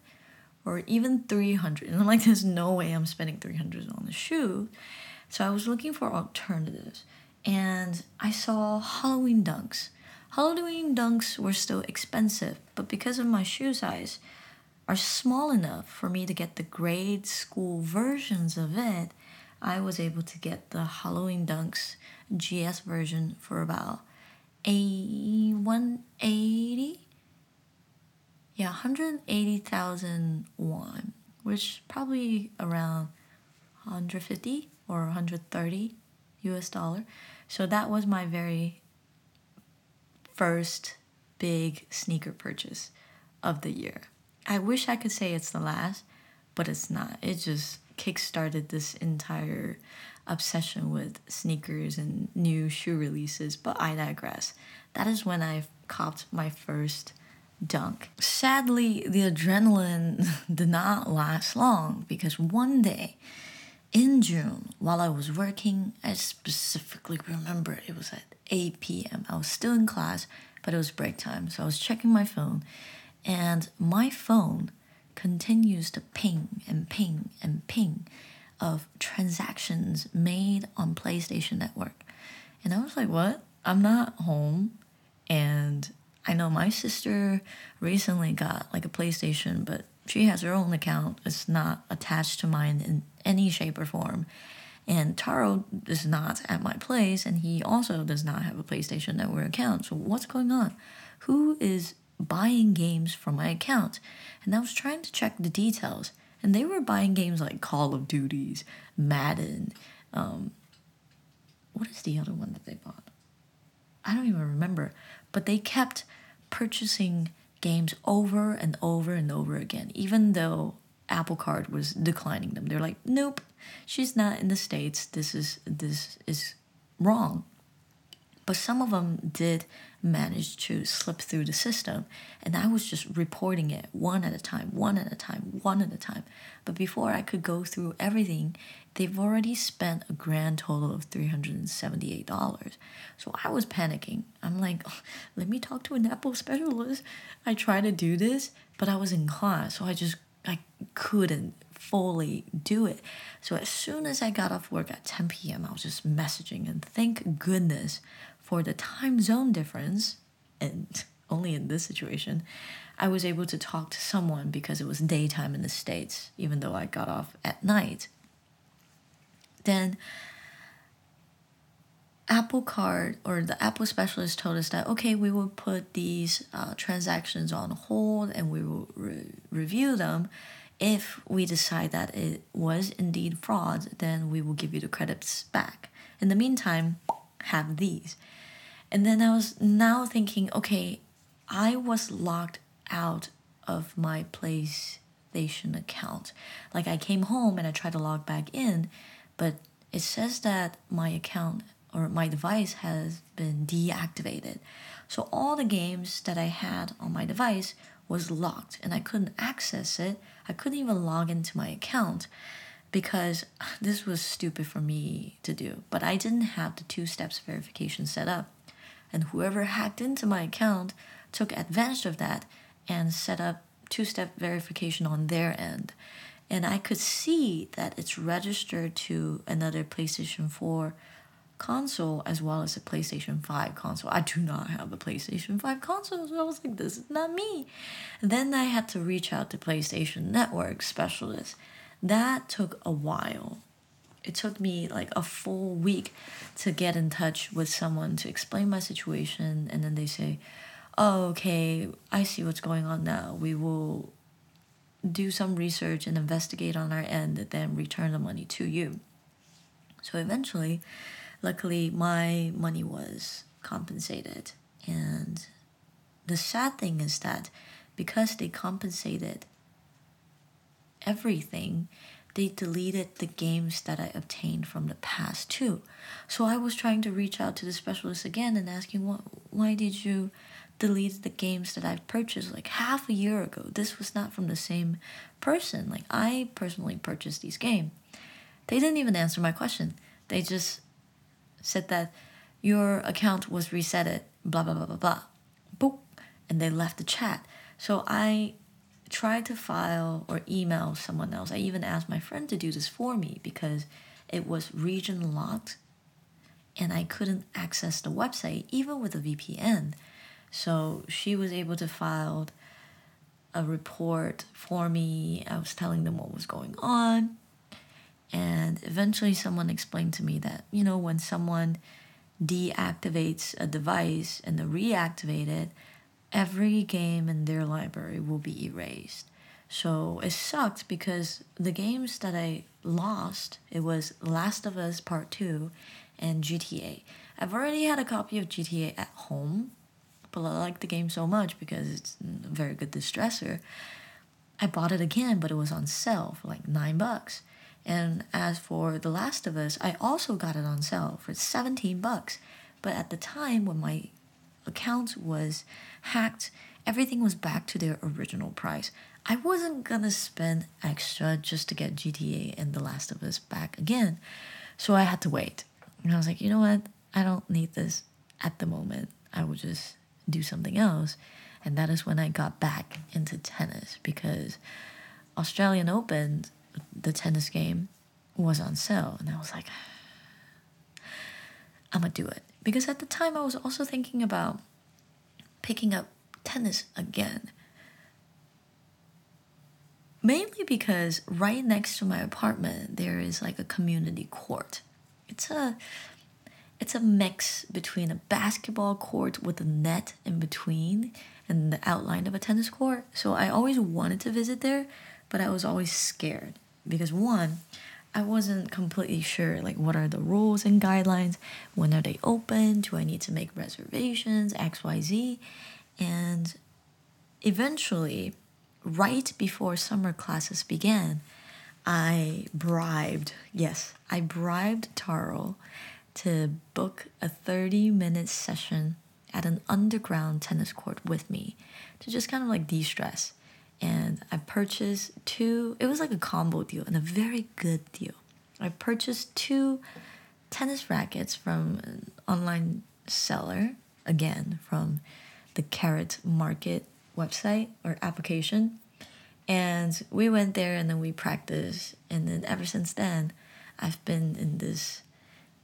or even 300. And I'm like, there's no way I'm spending 300 on a shoe. So I was looking for alternatives and I saw Halloween dunks. Halloween dunks were still expensive, but because of my shoe size, are small enough for me to get the grade school versions of it, I was able to get the Halloween Dunks GS version for about a 180 yeah 180,000 won which probably around 150 or 130 US dollar. So that was my very first big sneaker purchase of the year I wish I could say it's the last but it's not it just kickstarted this entire obsession with sneakers and new shoe releases, but I digress. That is when I copped my first dunk. Sadly, the adrenaline <laughs> did not last long because one day in June, while I was working, I specifically remember it was at 8 p.m. I was still in class, but it was break time, so I was checking my phone, and my phone continues to ping and ping and ping of transactions made on PlayStation Network. And I was like, what? I'm not home. And I know my sister recently got like a PlayStation, but she has her own account. It's not attached to mine in any shape or form. And Taro is not at my place, and he also does not have a PlayStation Network account. So, what's going on? Who is buying games from my account? And I was trying to check the details, and they were buying games like Call of Duties, Madden. Um, what is the other one that they bought? I don't even remember. But they kept purchasing games over and over and over again, even though Apple Card was declining them. They're like, nope, she's not in the States. This is this is wrong. But some of them did manage to slip through the system, and I was just reporting it one at a time, one at a time, one at a time. But before I could go through everything, they've already spent a grand total of $378. So I was panicking. I'm like, oh, let me talk to an Apple specialist. I try to do this, but I was in class, so I just I couldn't fully do it. So as soon as I got off work at 10 p.m., I was just messaging and thank goodness for the time zone difference, and <laughs> only in this situation, I was able to talk to someone because it was daytime in the States, even though I got off at night. Then Apple Card or the Apple specialist told us that okay, we will put these uh, transactions on hold and we will re- review them. If we decide that it was indeed fraud, then we will give you the credits back. In the meantime, have these. And then I was now thinking, okay, I was locked out of my PlayStation account. Like I came home and I tried to log back in, but it says that my account or my device has been deactivated. So all the games that I had on my device was locked and I couldn't access it. I couldn't even log into my account because <laughs> this was stupid for me to do. But I didn't have the two steps verification set up and whoever hacked into my account took advantage of that and set up two step verification on their end. And I could see that it's registered to another PlayStation 4 console as well as a PlayStation 5 console. I do not have a PlayStation 5 console, so I was like, this is not me. Then I had to reach out to PlayStation Network specialists. That took a while it took me like a full week to get in touch with someone to explain my situation and then they say oh okay i see what's going on now we will do some research and investigate on our end and then return the money to you so eventually luckily my money was compensated and the sad thing is that because they compensated everything they deleted the games that I obtained from the past too. So I was trying to reach out to the specialist again and asking, what, why did you delete the games that I've purchased like half a year ago? This was not from the same person. Like I personally purchased these games. They didn't even answer my question. They just said that your account was resetted, blah blah blah blah blah. Boop. And they left the chat. So I tried to file or email someone else. I even asked my friend to do this for me because it was region locked and I couldn't access the website even with a VPN. So she was able to file a report for me. I was telling them what was going on. And eventually, someone explained to me that, you know, when someone deactivates a device and then reactivate it, every game in their library will be erased. So it sucked because the games that I lost, it was Last of Us Part 2 and GTA. I've already had a copy of GTA at home, but I like the game so much because it's a very good distressor. I bought it again, but it was on sale for like nine bucks. And as for The Last of Us, I also got it on sale for 17 bucks. But at the time when my account was hacked, everything was back to their original price. I wasn't gonna spend extra just to get GTA and The Last of Us back again. So I had to wait. And I was like, you know what? I don't need this at the moment. I will just do something else. And that is when I got back into tennis because Australian Open the tennis game was on sale and I was like I'm gonna do it. Because at the time I was also thinking about picking up tennis again. Mainly because right next to my apartment there is like a community court. It's a it's a mix between a basketball court with a net in between and the outline of a tennis court. So I always wanted to visit there but I was always scared because one, I wasn't completely sure like what are the rules and guidelines, when are they open, do I need to make reservations, XYZ, and eventually, right before summer classes began, I bribed, yes, I bribed Taro to book a 30 minute session at an underground tennis court with me to just kind of like de stress and I purchased two, it was like a combo deal and a very good deal. I purchased two tennis rackets from an online seller, again, from the Carrot Market website or application. And we went there and then we practiced. And then ever since then, I've been in this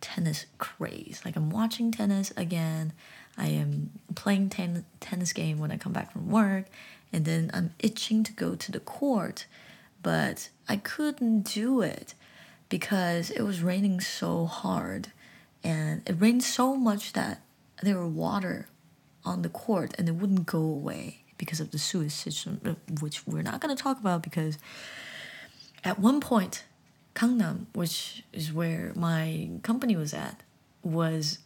tennis craze. Like I'm watching tennis again. I am playing ten- tennis game when I come back from work and then I'm itching to go to the court, but I couldn't do it because it was raining so hard and it rained so much that there were water on the court and it wouldn't go away because of the sewage system, uh, which we're not going to talk about because at one point, Gangnam, which is where my company was at, was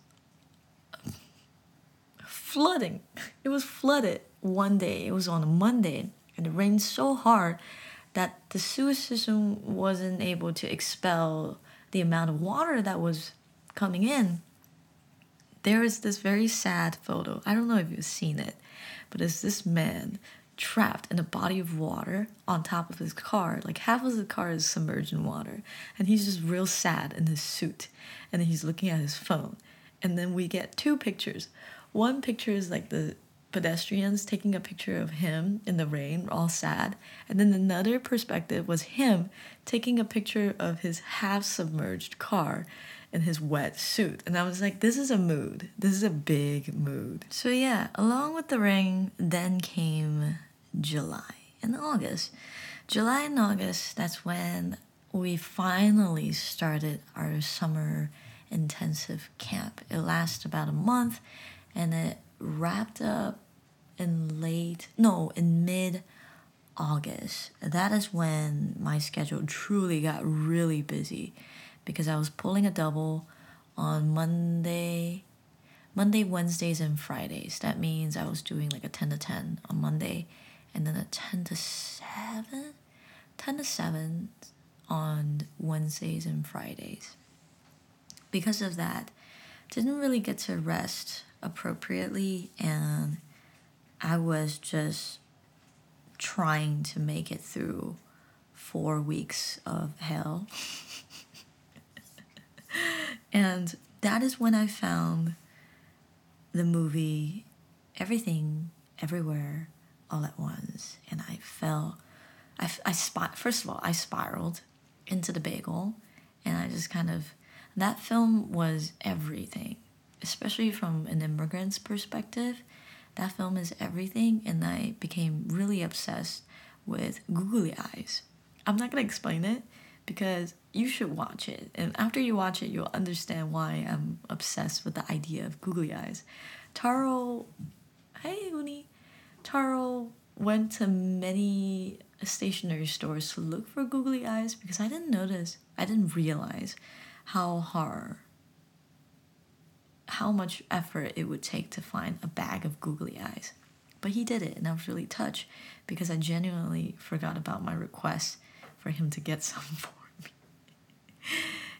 flooding. <laughs> It was flooded one day, it was on a Monday, and it rained so hard that the sewer system wasn't able to expel the amount of water that was coming in. There is this very sad photo. I don't know if you've seen it, but it's this man trapped in a body of water on top of his car. Like half of the car is submerged in water, and he's just real sad in his suit, and he's looking at his phone. And then we get two pictures. One picture is like the pedestrians taking a picture of him in the rain, all sad. And then another perspective was him taking a picture of his half submerged car in his wet suit. And I was like, this is a mood. This is a big mood. So, yeah, along with the rain, then came July and August. July and August, that's when we finally started our summer intensive camp. It lasted about a month and it wrapped up in late, no, in mid August. That is when my schedule truly got really busy because I was pulling a double on Monday, Monday, Wednesdays, and Fridays. That means I was doing like a 10 to 10 on Monday and then a 10 to 7, 10 to 7 on Wednesdays and Fridays. Because of that, didn't really get to rest appropriately and I was just trying to make it through four weeks of hell. <laughs> and that is when I found the movie Everything, Everywhere, All at Once. And I fell, I, I spot, first of all, I spiraled into the bagel and I just kind of, that film was everything especially from an immigrant's perspective, That film is everything, and I became really obsessed with googly eyes. I'm not gonna explain it because you should watch it, and after you watch it, you'll understand why I'm obsessed with the idea of googly eyes. Taro, hey Uni, Taro went to many stationery stores to look for googly eyes because I didn't notice, I didn't realize how hard, how much effort it would take to find a bag of googly eyes. But he did it, and I was really touched because I genuinely forgot about my request for him to get <laughs> some for me.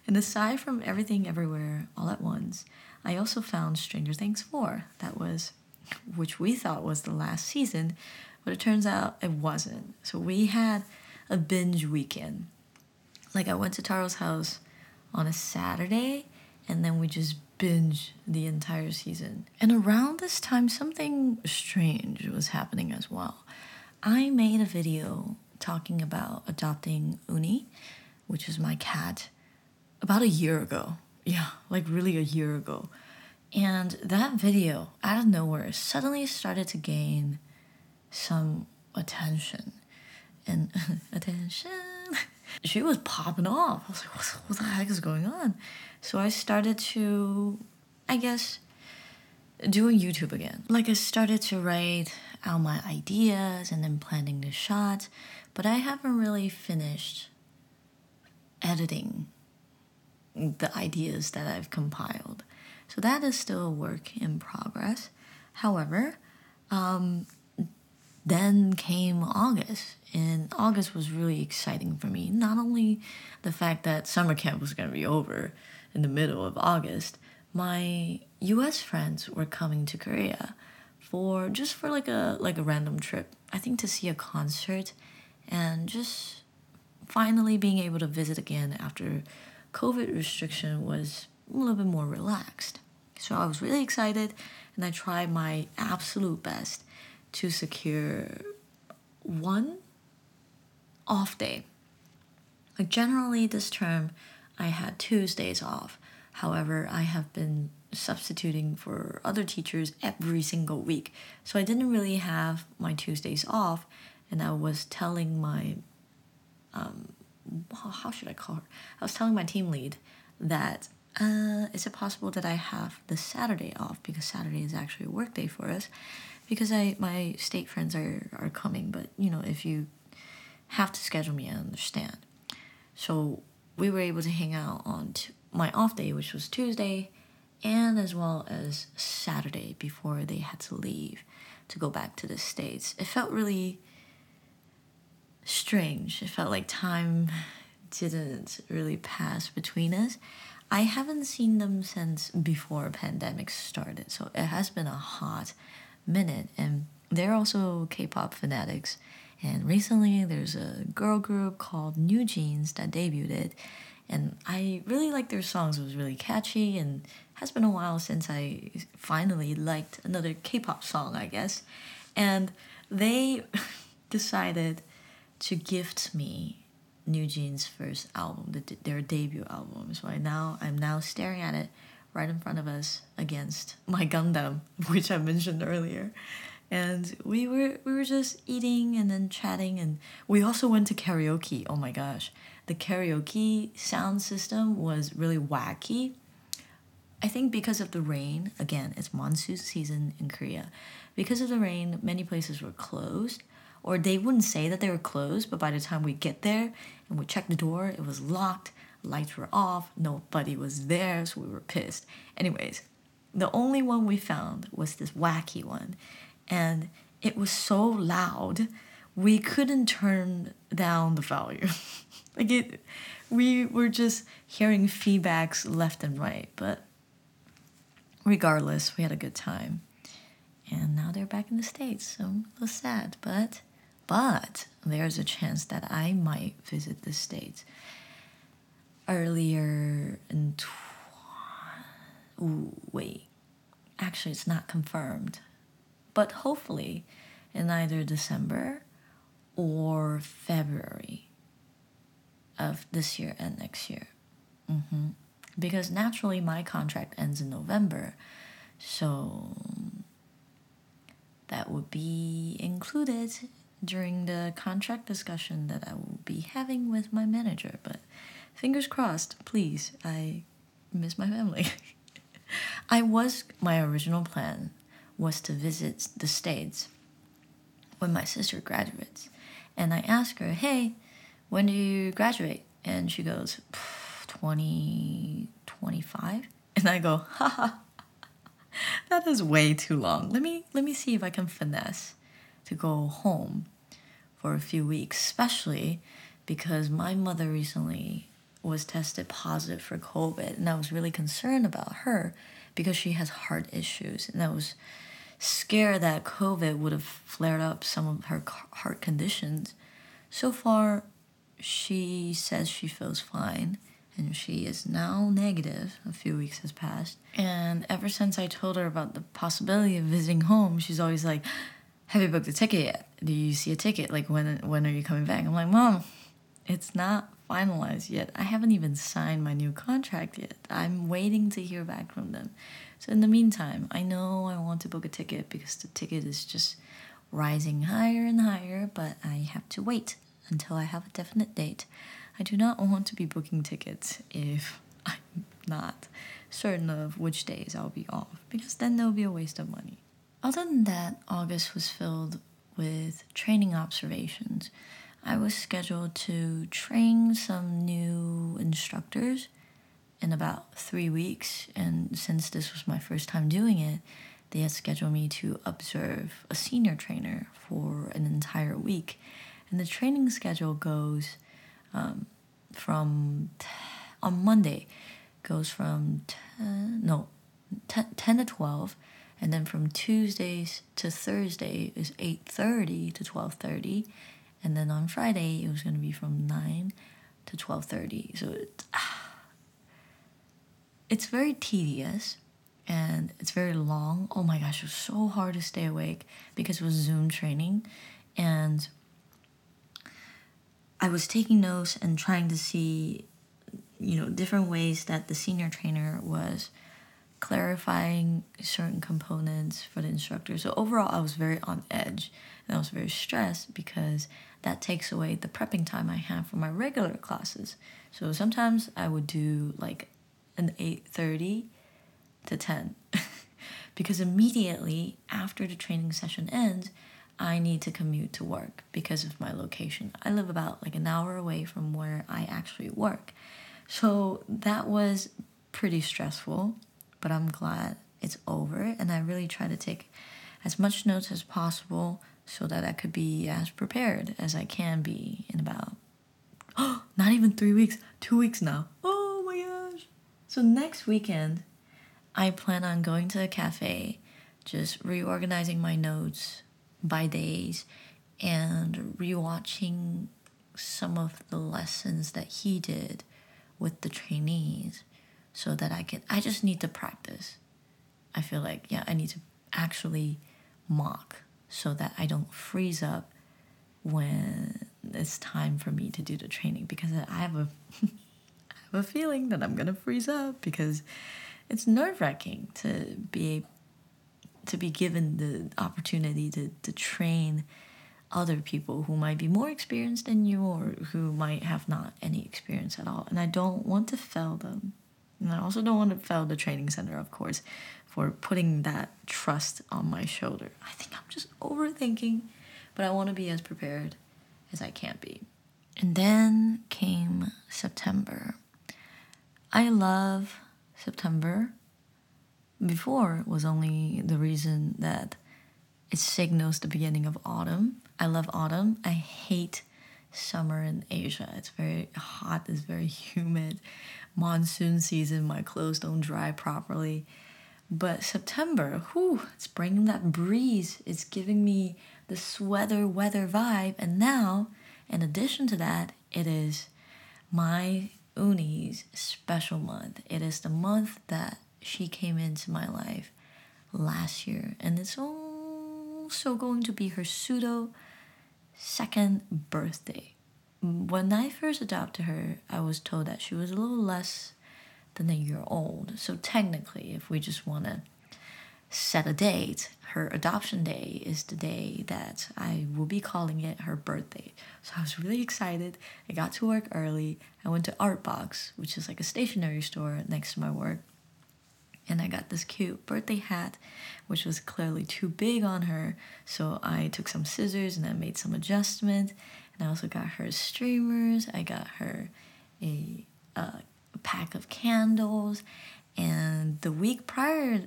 and aside from everything everywhere all at once, I also found Stranger Things 4. That was, which we thought was the last season, but it turns out it wasn't. So we had a binge weekend. Like I went to Taro's house on a Saturday and then we just binge the entire season. And around this time something strange was happening as well. I made a video talking about adopting Uni, which is my cat, about a year ago. Yeah, like really a year ago. And that video, out of nowhere, suddenly started to gain some attention. And <laughs> attention. She was popping off. I was like, what, what the heck is going on? So I started to, I guess, doing YouTube again. Like I started to write out my ideas and then planning the shots, but I haven't really finished editing the ideas that I've compiled. So that is still a work in progress. However, um, then came August, and August was really exciting for me. Not only the fact that summer camp was going to be over in the middle of August, my US friends were coming to Korea for just for like a like a random trip. I think to see a concert and just finally being able to visit again after COVID restriction was a little bit more relaxed. So I was really excited and I tried my absolute best to secure one off day. Like generally this term I had Tuesdays off. However, I have been substituting for other teachers every single week. So I didn't really have my Tuesdays off and I was telling my um how should I call her? I was telling my team lead that uh, is it possible that I have the Saturday off because Saturday is actually a work day for us because I my state friends are are coming but you know if you have to schedule me I understand. So we were able to hang out on t- my off day which was Tuesday and as well as Saturday before they had to leave to go back to the states. It felt really strange. It felt like time <sighs> didn't really pass between us. I haven't seen them since before pandemic started, so it has been a hot minute. And they're also K-pop fanatics. And recently, there's a girl group called NewJeans that debuted, and I really like their songs. It was really catchy, and has been a while since I finally liked another K-pop song, I guess. And they <laughs> decided to gift me NewJeans' first album, the, their debut album. So I now I'm now staring at it right in front of us against my Gundam, <laughs> which I mentioned earlier. And we were we were just eating and then chatting and we also went to karaoke. Oh my gosh. The karaoke sound system was really wacky. I think because of the rain, again, it's monsoon season in Korea. Because of the rain, many places were closed or they wouldn't say that they were closed, but by the time we get there and we check the door, it was locked, lights were off, nobody was there, so we were pissed. Anyways, the only one we found was this wacky one, and it was so loud we couldn't turn down the volume. <laughs> like it we were just hearing feedbacks left and right, but regardless, we had a good time. And now they're back in the States, so a little sad, but but there's a chance that I might visit the States earlier Ooh, wait. Actually, it's not confirmed. But hopefully in either December or February of this year and next year. Mm-hmm. Because naturally, my contract ends in November. So that would be included during the contract discussion that I will be having with my manager. But fingers crossed, please. I miss my family. <laughs> I was, my original plan was to visit the States when my sister graduates. And I ask her, hey, when do you graduate? And she goes, 2025? <laughs> And I go, haha, that is way too long. Let me let me see if I can finesse to go home for a few weeks, especially because my mother recently was tested positive for COVID, and I was really concerned about her because she has heart issues, and I was scared that COVID would have flared up some of her heart conditions. So far, she says she feels fine and she is now negative. A few weeks has passed. And ever since I told her about the possibility of visiting home, she's always like, Have you booked a ticket yet? Do you see a ticket? Like, when, when are you coming back? I'm like, Mom, it's not finalized yet. I haven't even signed my new contract yet. I'm waiting to hear back from them. So, in the meantime, I know I want to book a ticket because the ticket is just rising higher and higher, but I have to wait until I have a definite date. I do not want to be booking tickets if <laughs> I'm not certain of which days I'll be off, because then there'll be a waste of money. Other than that, August was filled with training observations. I was scheduled to train some new instructors in about three weeks, and since this was my first time doing it, they had scheduled me to observe a senior trainer for an entire week. And the training schedule goes um, from t- on Monday goes from 10, no 10, 10 to 12 and then from Tuesdays to Thursday is 8:30 to 12:30 and then on Friday it was going to be from 9 to 12:30 so it's, ah, it's very tedious and it's very long. Oh my gosh it was so hard to stay awake because it was Zoom training. And I was taking notes and trying to see, you know, different ways that the senior trainer was clarifying certain components for the instructor. So overall, I was very on edge and I was very stressed because that takes away the prepping time I have for my regular classes. So sometimes I would do like an 8:30 to 10 <laughs> because immediately after the training session ends, I need to commute to work because of my location. I live about like an hour away from where I actually work. So that was pretty stressful, but I'm glad it's over and I really try to take as much notes as possible so that I could be as prepared as I can be in about oh, <gasps> not even 3 weeks, 2 weeks now. Oh my gosh. So next weekend I plan on going to a cafe, just reorganizing my notes, by days and rewatching some of the lessons that he did with the trainees so that I can I just need to practice. I feel like yeah, I need to actually mock so that I don't freeze up when it's time for me to do the training because I have a <laughs> I have a feeling that I'm gonna freeze up because it's nerve wracking to be to be given the opportunity to, to train other people who might be more experienced than you or who might have not any experience at all. And I don't want to fail them. And I also don't want to fail the training center, of course, for putting that trust on my shoulder. I think I'm just overthinking, but I want to be as prepared as I can be. And then came September. I love September before was only the reason that it signals the beginning of autumn. I love autumn. I hate summer in Asia. It's very hot, it's very <laughs> humid. Monsoon season, my clothes don't dry properly. But September, whew, it's bringing that breeze. It's giving me the sweater weather vibe. And now, in addition to that, it is my Uni's special month. It is the month that she came into my life last year, and it's also going to be her pseudo second birthday. When I first adopted her, I was told that she was a little less than a year old. So technically, if we just want to set a date. Her adoption day is the day that I will be calling it her birthday. So I was really excited. I got to work early. I went to Artbox, which is like a stationery store next to my work. And I got this cute birthday hat, which was clearly too big on her. So I took some scissors and I made some adjustment. And I also got her streamers. I got her a, a pack of candles. And the week prior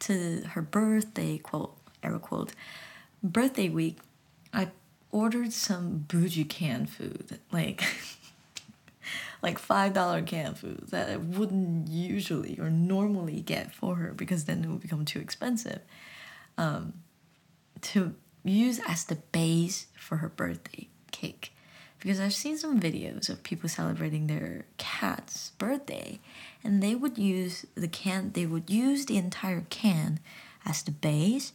to her birthday, quote, air quote, birthday week, I ordered some bougie canned food. Like, <laughs> like five dollar canned food that I wouldn't usually or normally get for her because then it would become too expensive. Um, to use as the base for her birthday cake because I've seen some videos of people celebrating their cat's birthday and they would use the can they would use the entire can as the base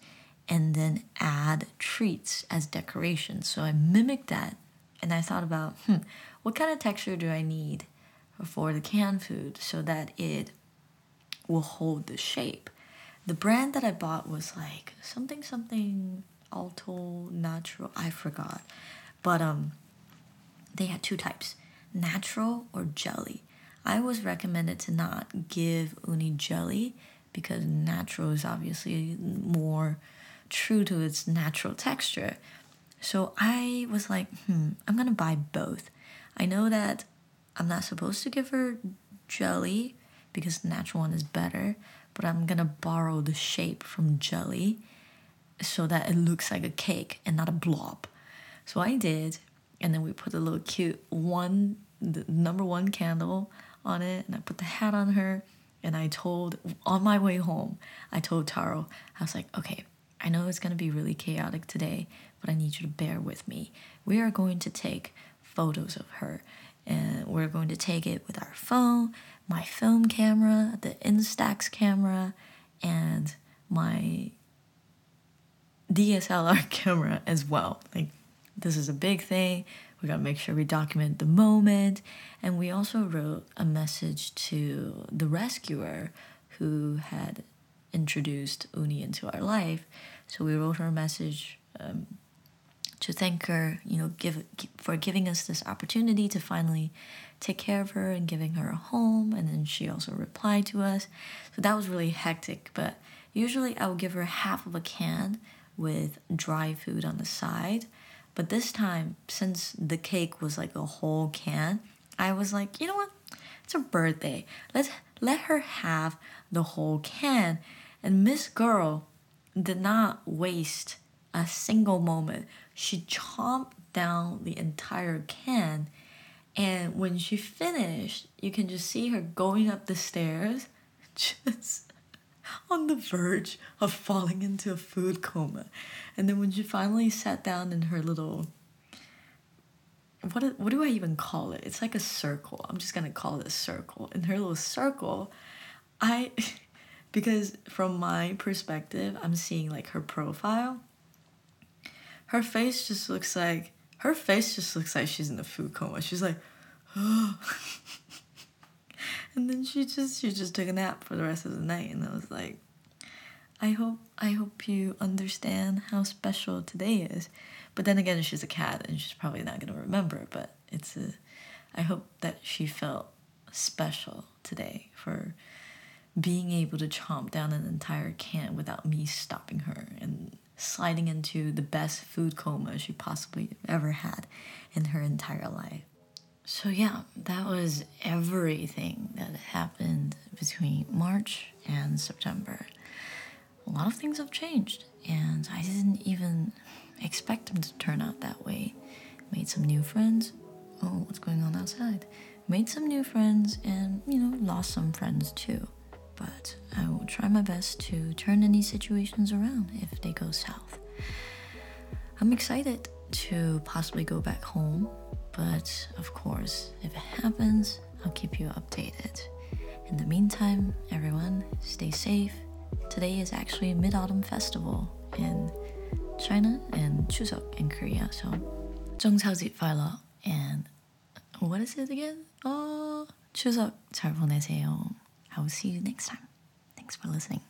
and then add treats as decoration. So I mimicked that and I thought about, hmm, what kind of texture do I need for the canned food so that it will hold the shape? The brand that I bought was like something something Alto Natural, I forgot. But um they had two types natural or jelly. I was recommended to not give uni jelly because natural is obviously more true to its natural texture. So I was like, hmm, I'm gonna buy both. I know that I'm not supposed to give her jelly because natural one is better, but I'm gonna borrow the shape from jelly so that it looks like a cake and not a blob. So I did, and then we put a little cute one the number one candle on it and I put the hat on her and I told on my way home I told Taro I was like okay I know it's to be really chaotic today but I need you to bear with me. We are going to take photos of her and we're going to take it with our phone my film camera the Instax camera and my DSLR <laughs> camera as well. Like this is a big thing. We gotta make sure we document the moment. And we also wrote a message to the rescuer who had introduced Uni into our life. So we wrote her a message um, to thank her, you know, give for giving us this opportunity to finally take care of her and giving her a home. And then she also replied to us. So that was really hectic. But usually I would give her half of a can with dry food on the side but this time, since the cake was like a whole can, I was like, you know what? It's her birthday. Let's let her have the whole can. And Miss Girl did not waste a single moment. She chomped down the entire can. And when she finished, you can just see her going up the stairs, <laughs> just on the verge of falling into a food coma. And then when she finally sat down in her little what what do I even call it? It's like a circle. I'm just gonna call it a circle. In her little circle, I <laughs> because from my perspective, I'm seeing like her profile. Her face just looks like her face just looks like she's in a food coma. She's like, oh. <gasps> <laughs> <laughs> and then she just she just took a nap for the rest of the night and I was like I hope I hope you understand how special today is. But then again she's a cat and she's probably not gonna remember, but it's a I hope that she felt special today for being able to chomp down an entire can without me stopping her and sliding into the best food coma she possibly ever had in her entire life. So, yeah, that was everything that happened between March and September. A lot of things have changed, and I didn't even expect them to turn out that way. Made some new friends. Oh, what's going on outside? Made some new friends, and you know, lost some friends too. But I will try my best to turn any situations around if they go south. I'm excited to possibly go back home but of course, if it happens, I'll keep you updated. In the meantime, everyone, stay safe. Today is actually Mid Autumn Festival in China and Chuseok in Korea. So, 정차지 Faila and what is it again? Oh, 추석 잘 보내세요. I will see you next time. Thanks for listening.